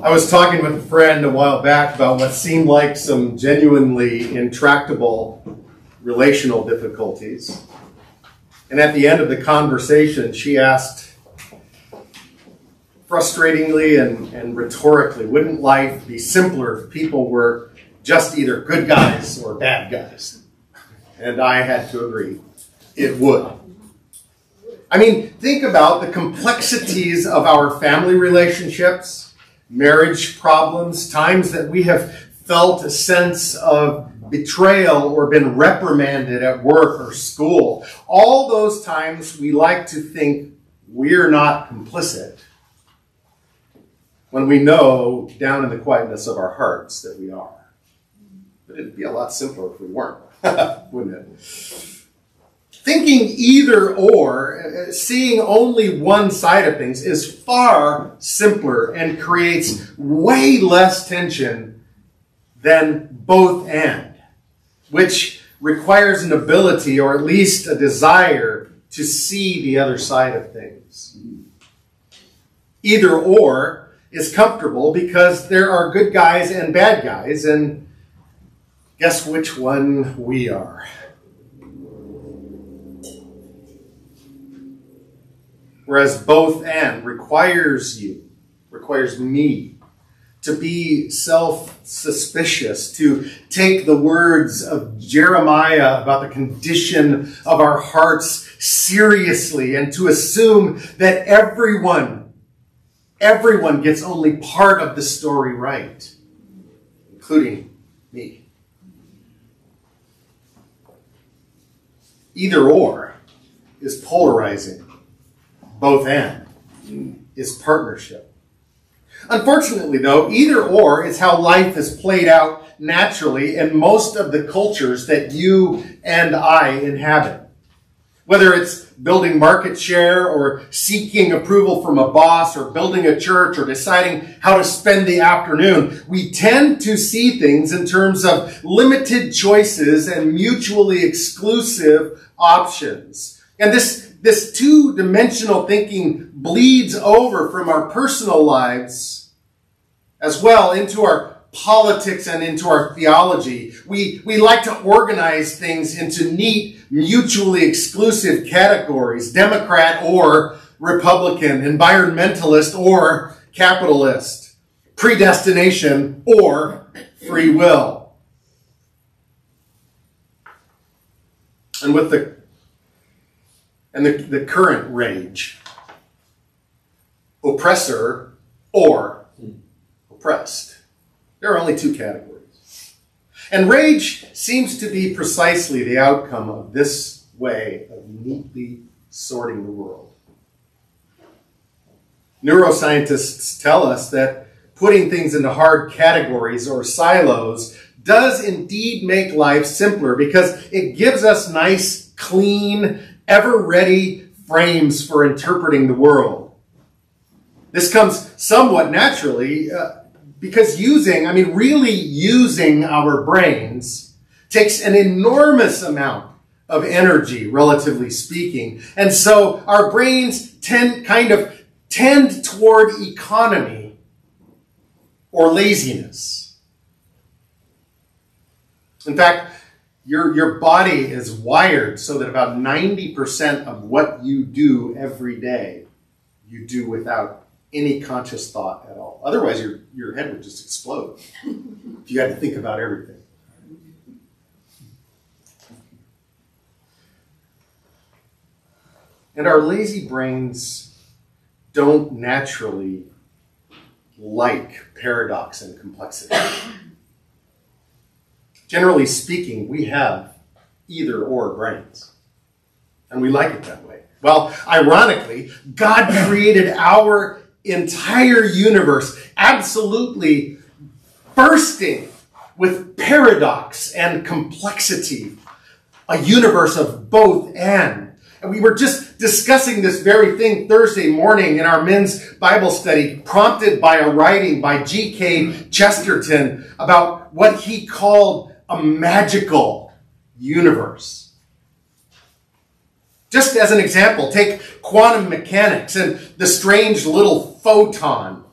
I was talking with a friend a while back about what seemed like some genuinely intractable relational difficulties. And at the end of the conversation, she asked, frustratingly and, and rhetorically, wouldn't life be simpler if people were just either good guys or bad guys? And I had to agree, it would. I mean, think about the complexities of our family relationships marriage problems, times that we have felt a sense of betrayal or been reprimanded at work or school. All those times we like to think we're not complicit when we know down in the quietness of our hearts that we are. But it'd be a lot simpler if we weren't, wouldn't it? Thinking either or, uh, seeing only one side of things, is far simpler and creates way less tension than both and, which requires an ability or at least a desire to see the other side of things. Either or is comfortable because there are good guys and bad guys, and guess which one we are? Whereas both and requires you, requires me to be self suspicious, to take the words of Jeremiah about the condition of our hearts seriously, and to assume that everyone, everyone gets only part of the story right, including me. Either or is polarizing both and is partnership. Unfortunately, though, either or is how life is played out naturally in most of the cultures that you and I inhabit. Whether it's building market share or seeking approval from a boss or building a church or deciding how to spend the afternoon, we tend to see things in terms of limited choices and mutually exclusive options. And this this two dimensional thinking bleeds over from our personal lives as well into our politics and into our theology. We, we like to organize things into neat, mutually exclusive categories Democrat or Republican, environmentalist or capitalist, predestination or free will. And with the and the, the current rage oppressor or oppressed. There are only two categories. And rage seems to be precisely the outcome of this way of neatly sorting the world. Neuroscientists tell us that putting things into hard categories or silos does indeed make life simpler because it gives us nice, clean, ever ready frames for interpreting the world. This comes somewhat naturally uh, because using, I mean, really using our brains takes an enormous amount of energy, relatively speaking. And so our brains tend, kind of tend toward economy or laziness. In fact, your, your body is wired so that about 90% of what you do every day, you do without any conscious thought at all. Otherwise, your, your head would just explode if you had to think about everything. And our lazy brains don't naturally like paradox and complexity. Generally speaking, we have either or brains. And we like it that way. Well, ironically, God created our entire universe absolutely bursting with paradox and complexity, a universe of both and. And we were just discussing this very thing Thursday morning in our men's Bible study, prompted by a writing by G.K. Chesterton about what he called a magical universe. Just as an example, take quantum mechanics and the strange little photon.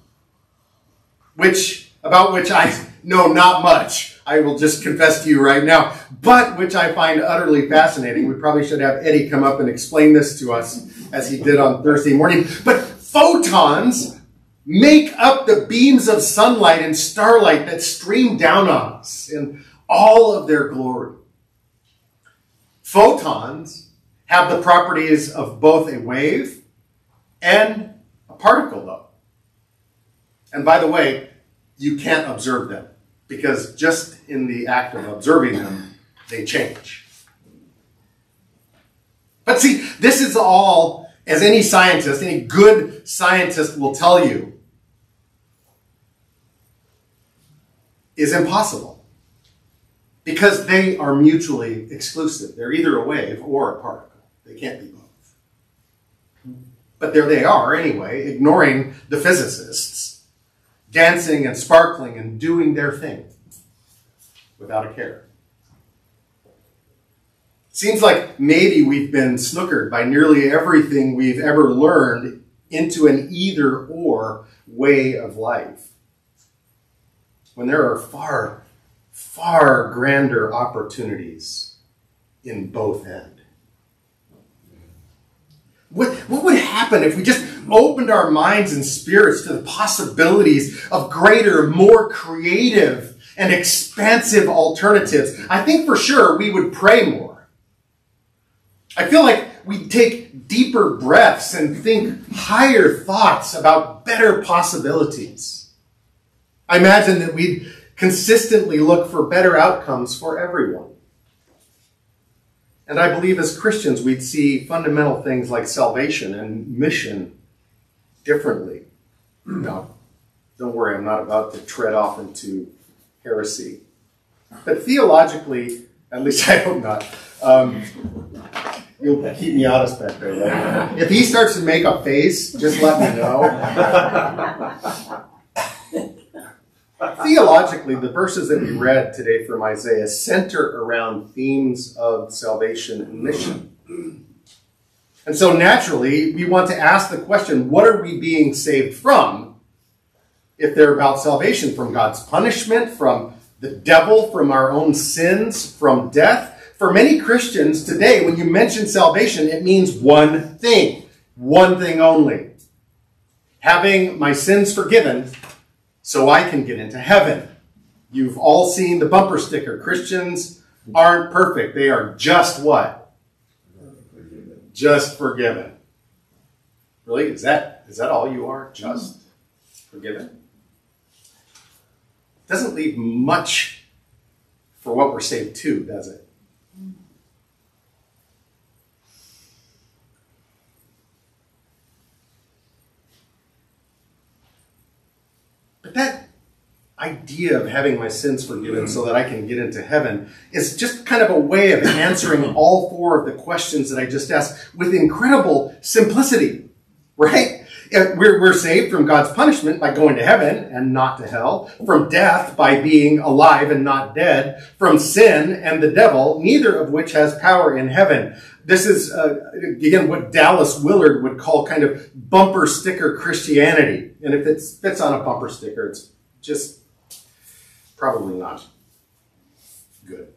which about which I know not much. I will just confess to you right now, but which I find utterly fascinating. We probably should have Eddie come up and explain this to us as he did on Thursday morning. But photons make up the beams of sunlight and starlight that stream down on us in all of their glory. Photons have the properties of both a wave and a particle, though. And by the way, you can't observe them because just in the act of observing them, they change. But see, this is all, as any scientist, any good scientist will tell you, is impossible because they are mutually exclusive. They're either a wave or a particle. They can't be both. But there they are anyway, ignoring the physicists, dancing and sparkling and doing their thing without a care. Seems like maybe we've been snookered by nearly everything we've ever learned into an either or way of life. When there are far, far grander opportunities in both ends. What, what would happen if we just opened our minds and spirits to the possibilities of greater, more creative, and expansive alternatives? I think for sure we would pray more. I feel like we'd take deeper breaths and think higher thoughts about better possibilities. I imagine that we'd consistently look for better outcomes for everyone. And I believe as Christians, we'd see fundamental things like salvation and mission differently. Now, don't worry, I'm not about to tread off into heresy. But theologically, at least I hope not, um, you'll keep me honest back there. Right? If he starts to make a face, just let me know. Theologically, the verses that we read today from Isaiah center around themes of salvation and mission. And so naturally, we want to ask the question what are we being saved from? If they're about salvation, from God's punishment, from the devil, from our own sins, from death. For many Christians today, when you mention salvation, it means one thing, one thing only having my sins forgiven so I can get into heaven. You've all seen the bumper sticker. Christians aren't perfect. They are just what? Just forgiven. Really? Is that is that all you are? Just forgiven? Doesn't leave much for what we're saved to, does it? But that idea of having my sins forgiven so that I can get into heaven is just kind of a way of answering all four of the questions that I just asked with incredible simplicity, right? We're, we're saved from God's punishment by going to heaven and not to hell, from death by being alive and not dead, from sin and the devil, neither of which has power in heaven. This is, uh, again, what Dallas Willard would call kind of bumper sticker Christianity. And if it fits on a bumper sticker, it's just probably not good.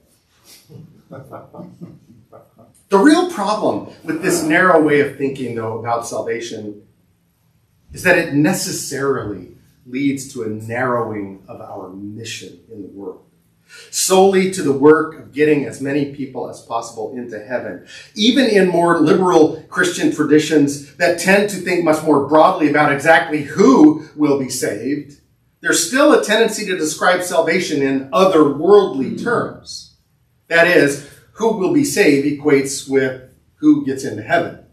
the real problem with this narrow way of thinking, though, about salvation is that it necessarily leads to a narrowing of our mission in the world solely to the work of getting as many people as possible into heaven. Even in more liberal Christian traditions that tend to think much more broadly about exactly who will be saved, there's still a tendency to describe salvation in otherworldly hmm. terms. That is, who will be saved equates with who gets into heaven.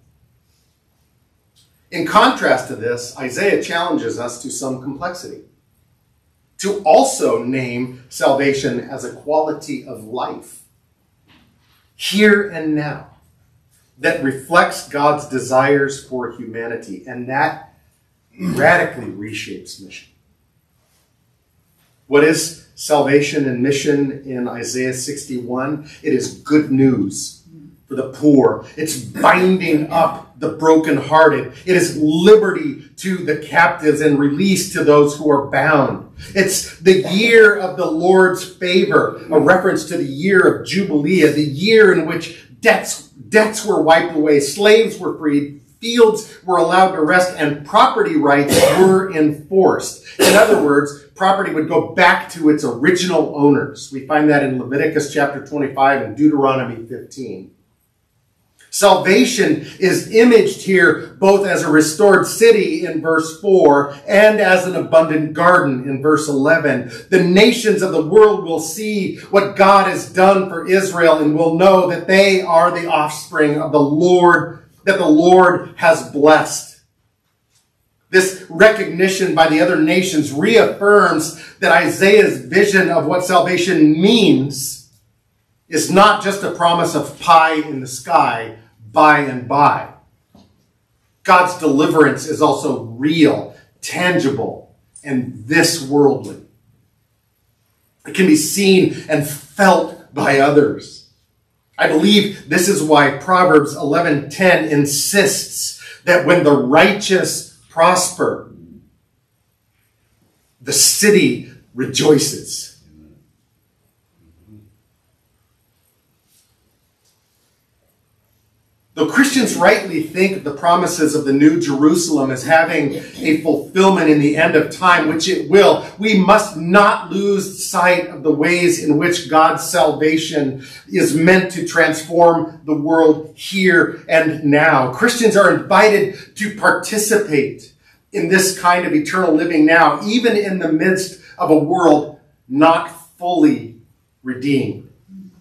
In contrast to this, Isaiah challenges us to some complexity to also name salvation as a quality of life, here and now, that reflects God's desires for humanity, and that radically reshapes mission. What is salvation and mission in Isaiah 61? It is good news for the poor. It's binding up the brokenhearted. It is liberty to the captives and release to those who are bound. It's the year of the Lord's favor, a reference to the year of Jubilee, the year in which debts, debts were wiped away, slaves were freed, fields were allowed to rest, and property rights were enforced. In other words, property would go back to its original owners. We find that in Leviticus chapter 25 and Deuteronomy 15. Salvation is imaged here both as a restored city in verse 4 and as an abundant garden in verse 11. The nations of the world will see what God has done for Israel and will know that they are the offspring of the Lord, that the Lord has blessed. This recognition by the other nations reaffirms that Isaiah's vision of what salvation means is not just a promise of pie in the sky, by and by. God's deliverance is also real, tangible, and this worldly. It can be seen and felt by others. I believe this is why Proverbs 11:10 insists that when the righteous prosper, the city rejoices. Though Christians rightly think the promises of the New Jerusalem as having a fulfillment in the end of time, which it will, we must not lose sight of the ways in which God's salvation is meant to transform the world here and now. Christians are invited to participate in this kind of eternal living now, even in the midst of a world not fully redeemed.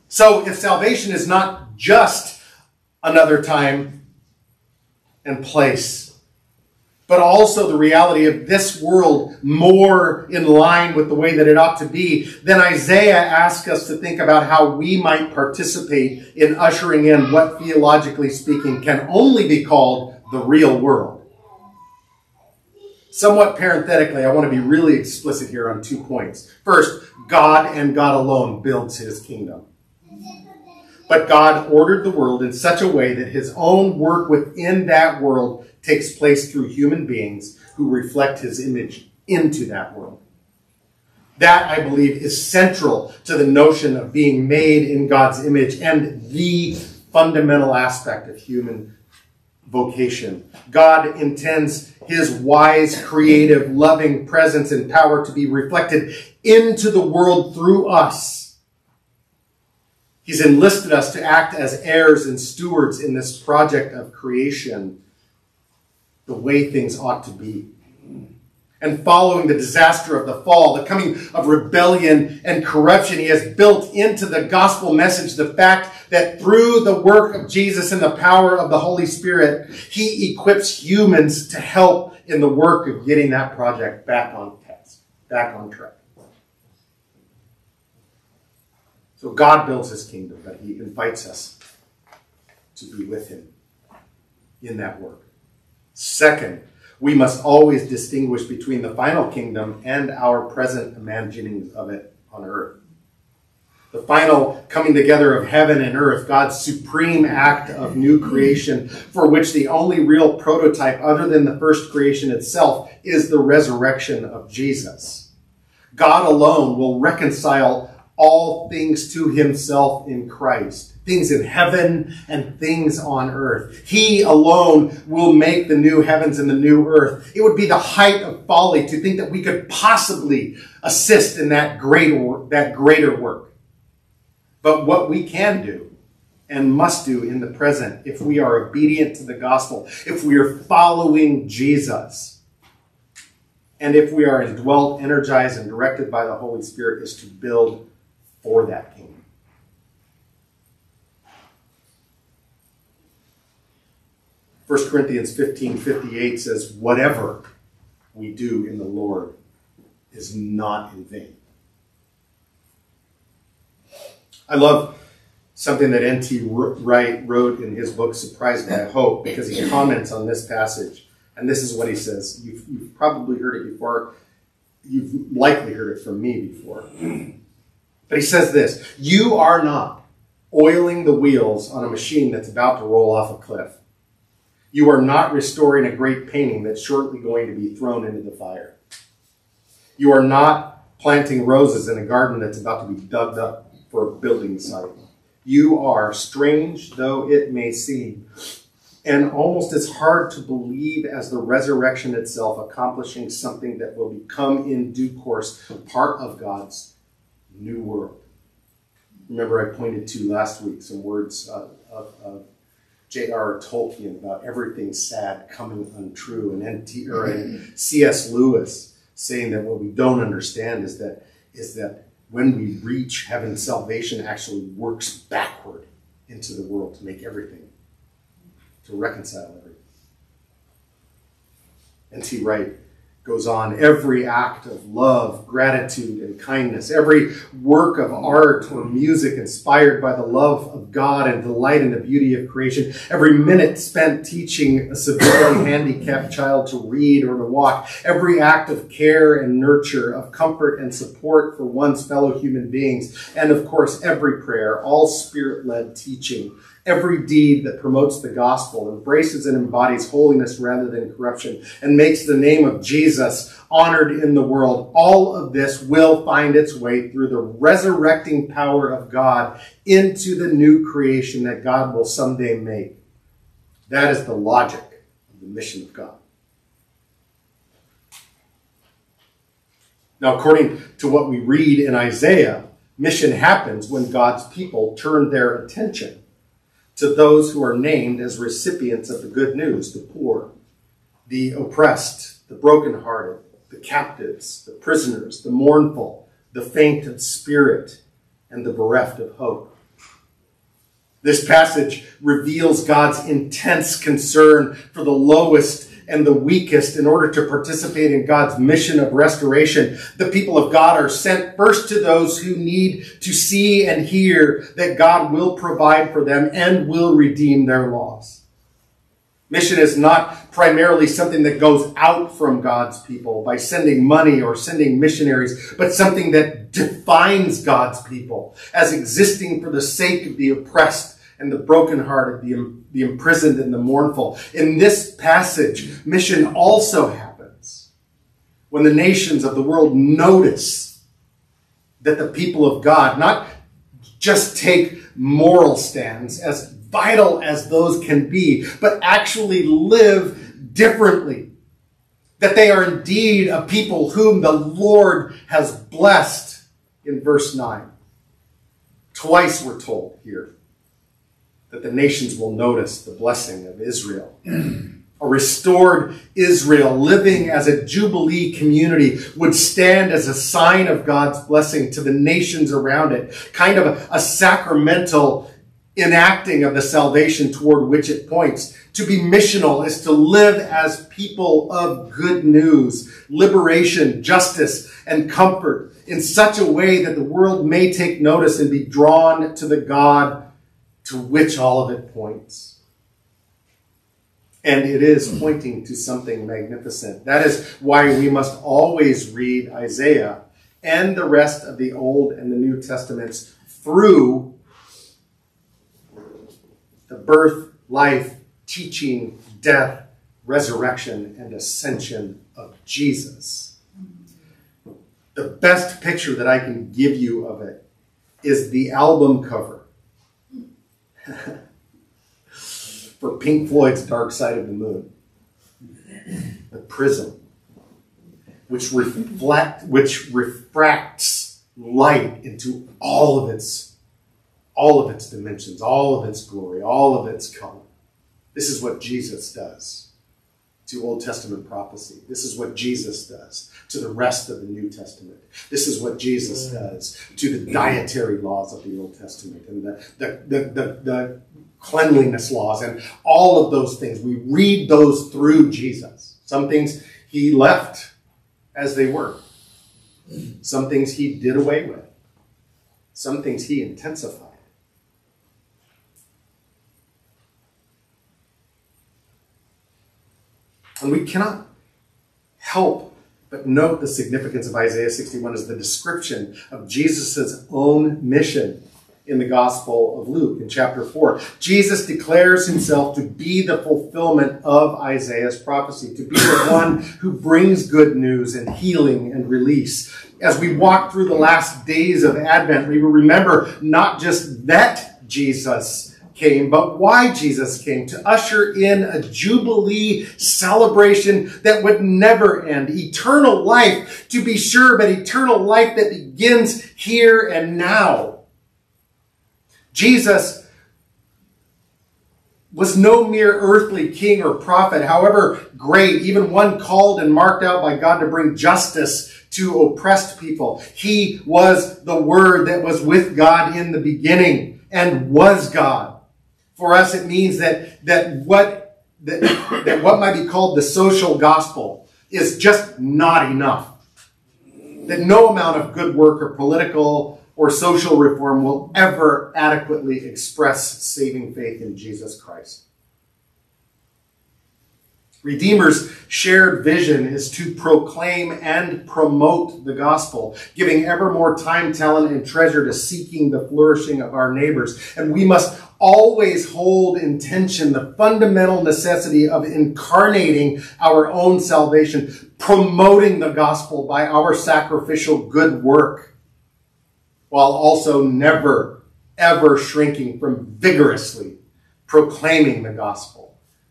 So if salvation is not just another time and place. But also the reality of this world more in line with the way that it ought to be. Then Isaiah asks us to think about how we might participate in ushering in what theologically speaking can only be called the real world. Somewhat parenthetically, I want to be really explicit here on two points. First, God and God alone builds his kingdom. But God ordered the world in such a way that his own work within that world takes place through human beings who reflect his image into that world. That, I believe, is central to the notion of being made in God's image and the fundamental aspect of human vocation. God intends his wise, creative, loving presence and power to be reflected into the world through us He's enlisted us to act as heirs and stewards in this project of creation, the way things ought to be. And following the disaster of the fall, the coming of rebellion and corruption, he has built into the gospel message the fact that through the work of Jesus and the power of the Holy Spirit, he equips humans to help in the work of getting that project back on task, back on track. So God builds his kingdom, but he invites us to be with him in that work. Second, we must always distinguish between the final kingdom and our present imaginings of it on earth. The final coming together of heaven and earth, God's supreme act of new creation, for which the only real prototype, other than the first creation itself, is the resurrection of Jesus. God alone will reconcile all things to himself in Christ. Things in heaven and things on earth. He alone will make the new heavens and the new earth. It would be the height of folly to think that we could possibly assist in that greater, that greater work. But what we can do and must do in the present, if we are obedient to the gospel, if we are following Jesus, and if we are indwelt, energized, and directed by the Holy Spirit, is to build for that kingdom. First Corinthians 15 58 says, Whatever we do in the Lord is not in vain. I love something that N.T. Wright wrote in his book, Surprised by Hope, because he comments on this passage. And this is what he says. You've, you've probably heard it before. You've likely heard it from me before. But he says this You are not oiling the wheels on a machine that's about to roll off a cliff. You are not restoring a great painting that's shortly going to be thrown into the fire. You are not planting roses in a garden that's about to be dug up for a building site. You are, strange though it may seem, and almost as hard to believe as the resurrection itself, accomplishing something that will become in due course part of God's new world. Remember, I pointed to last week some words of, of, of J.R. Tolkien about everything sad coming untrue, and, or and C.S. Lewis saying that what we don't understand is that is that when we reach heaven, salvation actually works backward into the world to make everything, to reconcile everything. N.T. Wright goes on every act of love, gratitude, and kindness, every work of art or music inspired by the love of God and delight in the beauty of creation, every minute spent teaching a severely handicapped child to read or to walk, every act of care and nurture, of comfort and support for one's fellow human beings, and of course, every prayer, all spirit led teaching Every deed that promotes the gospel, embraces and embodies holiness rather than corruption, and makes the name of Jesus honored in the world, all of this will find its way through the resurrecting power of God into the new creation that God will someday make. That is the logic of the mission of God. Now, according to what we read in Isaiah, mission happens when God's people turn their attention to those who are named as recipients of the good news the poor, the oppressed, the brokenhearted, the captives, the prisoners, the mournful, the faint of spirit, and the bereft of hope. This passage reveals God's intense concern for the lowest and the weakest in order to participate in God's mission of restoration. The people of God are sent first to those who need to see and hear that God will provide for them and will redeem their loss. Mission is not primarily something that goes out from God's people by sending money or sending missionaries, but something that defines God's people as existing for the sake of the oppressed and the brokenhearted, the, the imprisoned and the mournful. In this passage, mission also happens when the nations of the world notice that the people of God not just take moral stands, as vital as those can be, but actually live differently. That they are indeed a people whom the Lord has blessed in verse 9. Twice we're told here that the nations will notice the blessing of Israel. A restored Israel living as a Jubilee community would stand as a sign of God's blessing to the nations around it, kind of a, a sacramental enacting of the salvation toward which it points. To be missional is to live as people of good news, liberation, justice, and comfort in such a way that the world may take notice and be drawn to the God to which all of it points. And it is hmm. pointing to something magnificent. That is why we must always read Isaiah and the rest of the Old and the New Testaments through the birth, life, teaching, death, resurrection, and ascension of Jesus. The best picture that I can give you of it is the album cover for Pink Floyd's Dark Side of the Moon. The prism, which reflect, which refracts light into all of its, all of its dimensions, all of its glory, all of its color. This is what Jesus does to Old Testament prophecy. This is what Jesus does to the rest of the New Testament. This is what Jesus mm. does to the dietary laws of the Old Testament and the, the, the, the, the cleanliness laws and all of those things. We read those through Jesus. Some things he left as they were. Some things he did away with. Some things he intensified. And we cannot help but note the significance of Isaiah 61 as the description of Jesus' own mission in the Gospel of Luke in chapter 4. Jesus declares himself to be the fulfillment of Isaiah's prophecy, to be the one who brings good news and healing and release. As we walk through the last days of Advent, we will remember not just that Jesus came, but why Jesus came to usher in a Jubilee celebration that would never end. Eternal life, to be sure, but eternal life that begins here and now. Jesus was no mere earthly king or prophet, however great, even one called and marked out by God to bring justice to oppressed people. He was the Word that was with God in the beginning and was God. For us, it means that, that what, that, that what might be called the social gospel is just not enough. That no amount of good work or political or social reform will ever adequately express saving faith in Jesus Christ. Redeemer's shared vision is to proclaim and promote the gospel, giving ever more time, talent, and treasure to seeking the flourishing of our neighbors. And we must always hold in tension the fundamental necessity of incarnating our own salvation, promoting the gospel by our sacrificial good work, while also never, ever shrinking from vigorously proclaiming the gospel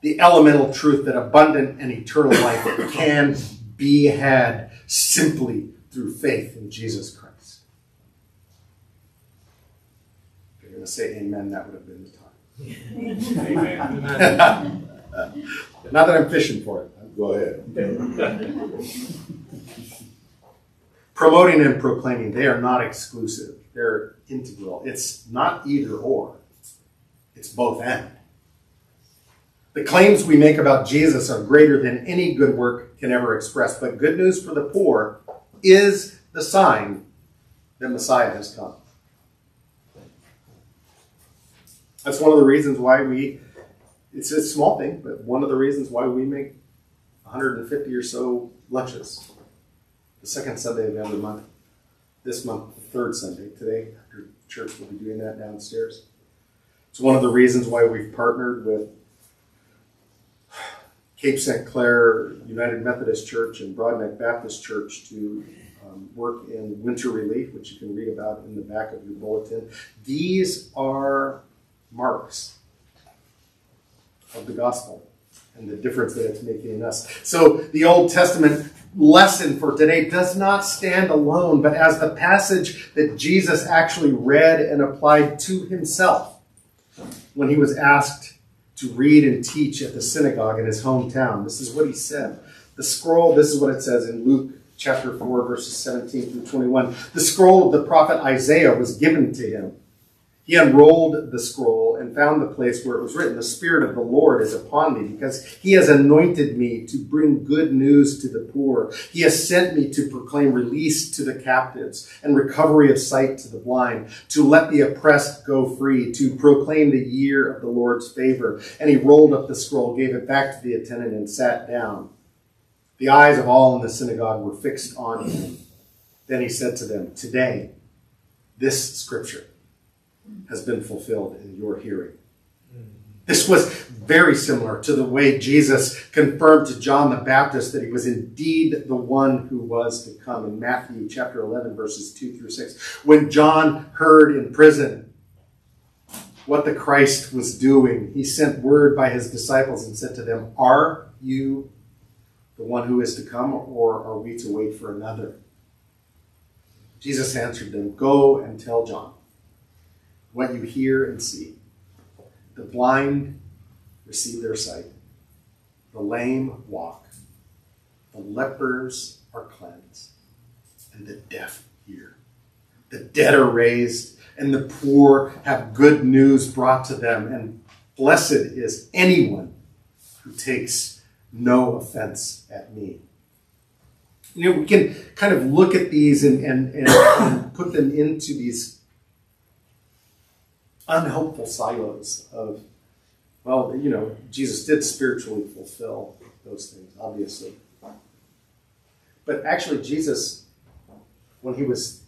the elemental truth that abundant and eternal life can be had simply through faith in Jesus Christ. If you're going to say amen, that would have been the time. amen. Not that I'm fishing for it. Go ahead. Promoting and proclaiming, they are not exclusive. They're integral. It's not either or. It's both and. The claims we make about Jesus are greater than any good work can ever express. But good news for the poor is the sign that Messiah has come. That's one of the reasons why we, it's a small thing, but one of the reasons why we make 150 or so lunches. The second Sunday of every month. This month, the third Sunday. Today, after church, we'll be doing that downstairs. It's one of the reasons why we've partnered with Cape St. Clair United Methodist Church and Broadneck Baptist Church to um, work in winter relief, which you can read about in the back of your bulletin. These are marks of the gospel and the difference that it's making in us. So the Old Testament lesson for today does not stand alone, but as the passage that Jesus actually read and applied to himself when he was asked to read and teach at the synagogue in his hometown. This is what he said. The scroll, this is what it says in Luke chapter 4, verses 17 through 21. The scroll of the prophet Isaiah was given to him. He unrolled the scroll and found the place where it was written, The Spirit of the Lord is upon me, because he has anointed me to bring good news to the poor. He has sent me to proclaim release to the captives and recovery of sight to the blind, to let the oppressed go free, to proclaim the year of the Lord's favor. And he rolled up the scroll, gave it back to the attendant, and sat down. The eyes of all in the synagogue were fixed on him. Then he said to them, Today, this scripture has been fulfilled in your hearing. This was very similar to the way Jesus confirmed to John the Baptist that he was indeed the one who was to come in Matthew chapter 11, verses 2 through 6. When John heard in prison what the Christ was doing, he sent word by his disciples and said to them, Are you the one who is to come, or are we to wait for another? Jesus answered them, Go and tell John what you hear and see. The blind receive their sight, the lame walk, the lepers are cleansed, and the deaf hear. The dead are raised, and the poor have good news brought to them, and blessed is anyone who takes no offense at me. You know, we can kind of look at these and, and, and, and put them into these unhelpful silos of, well, you know, Jesus did spiritually fulfill those things, obviously. But actually, Jesus, when he was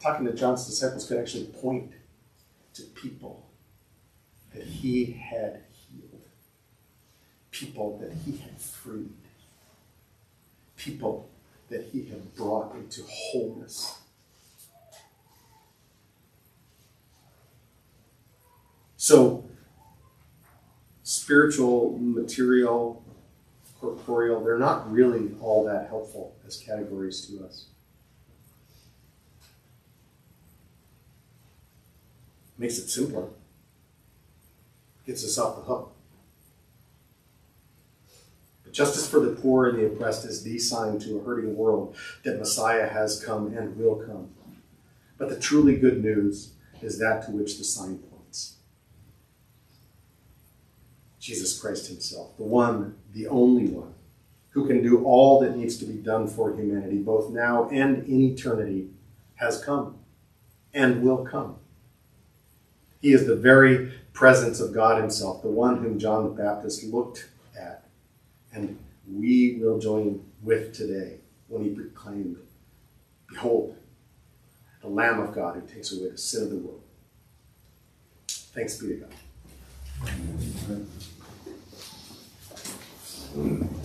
talking to John's disciples, could actually point to people that he had healed, people that he had freed, people that he had brought into wholeness. So, spiritual, material, corporeal, they're not really all that helpful as categories to us. Makes it simpler, gets us off the hook. But justice for the poor and the oppressed is the sign to a hurting world that Messiah has come and will come. But the truly good news is that to which the sign points. Jesus Christ Himself, the one, the only one, who can do all that needs to be done for humanity, both now and in eternity, has come and will come. He is the very presence of God Himself, the one whom John the Baptist looked at, and we will join with today when he proclaimed, Behold, the Lamb of God who takes away the sin of the world. Thanks be to God. うん。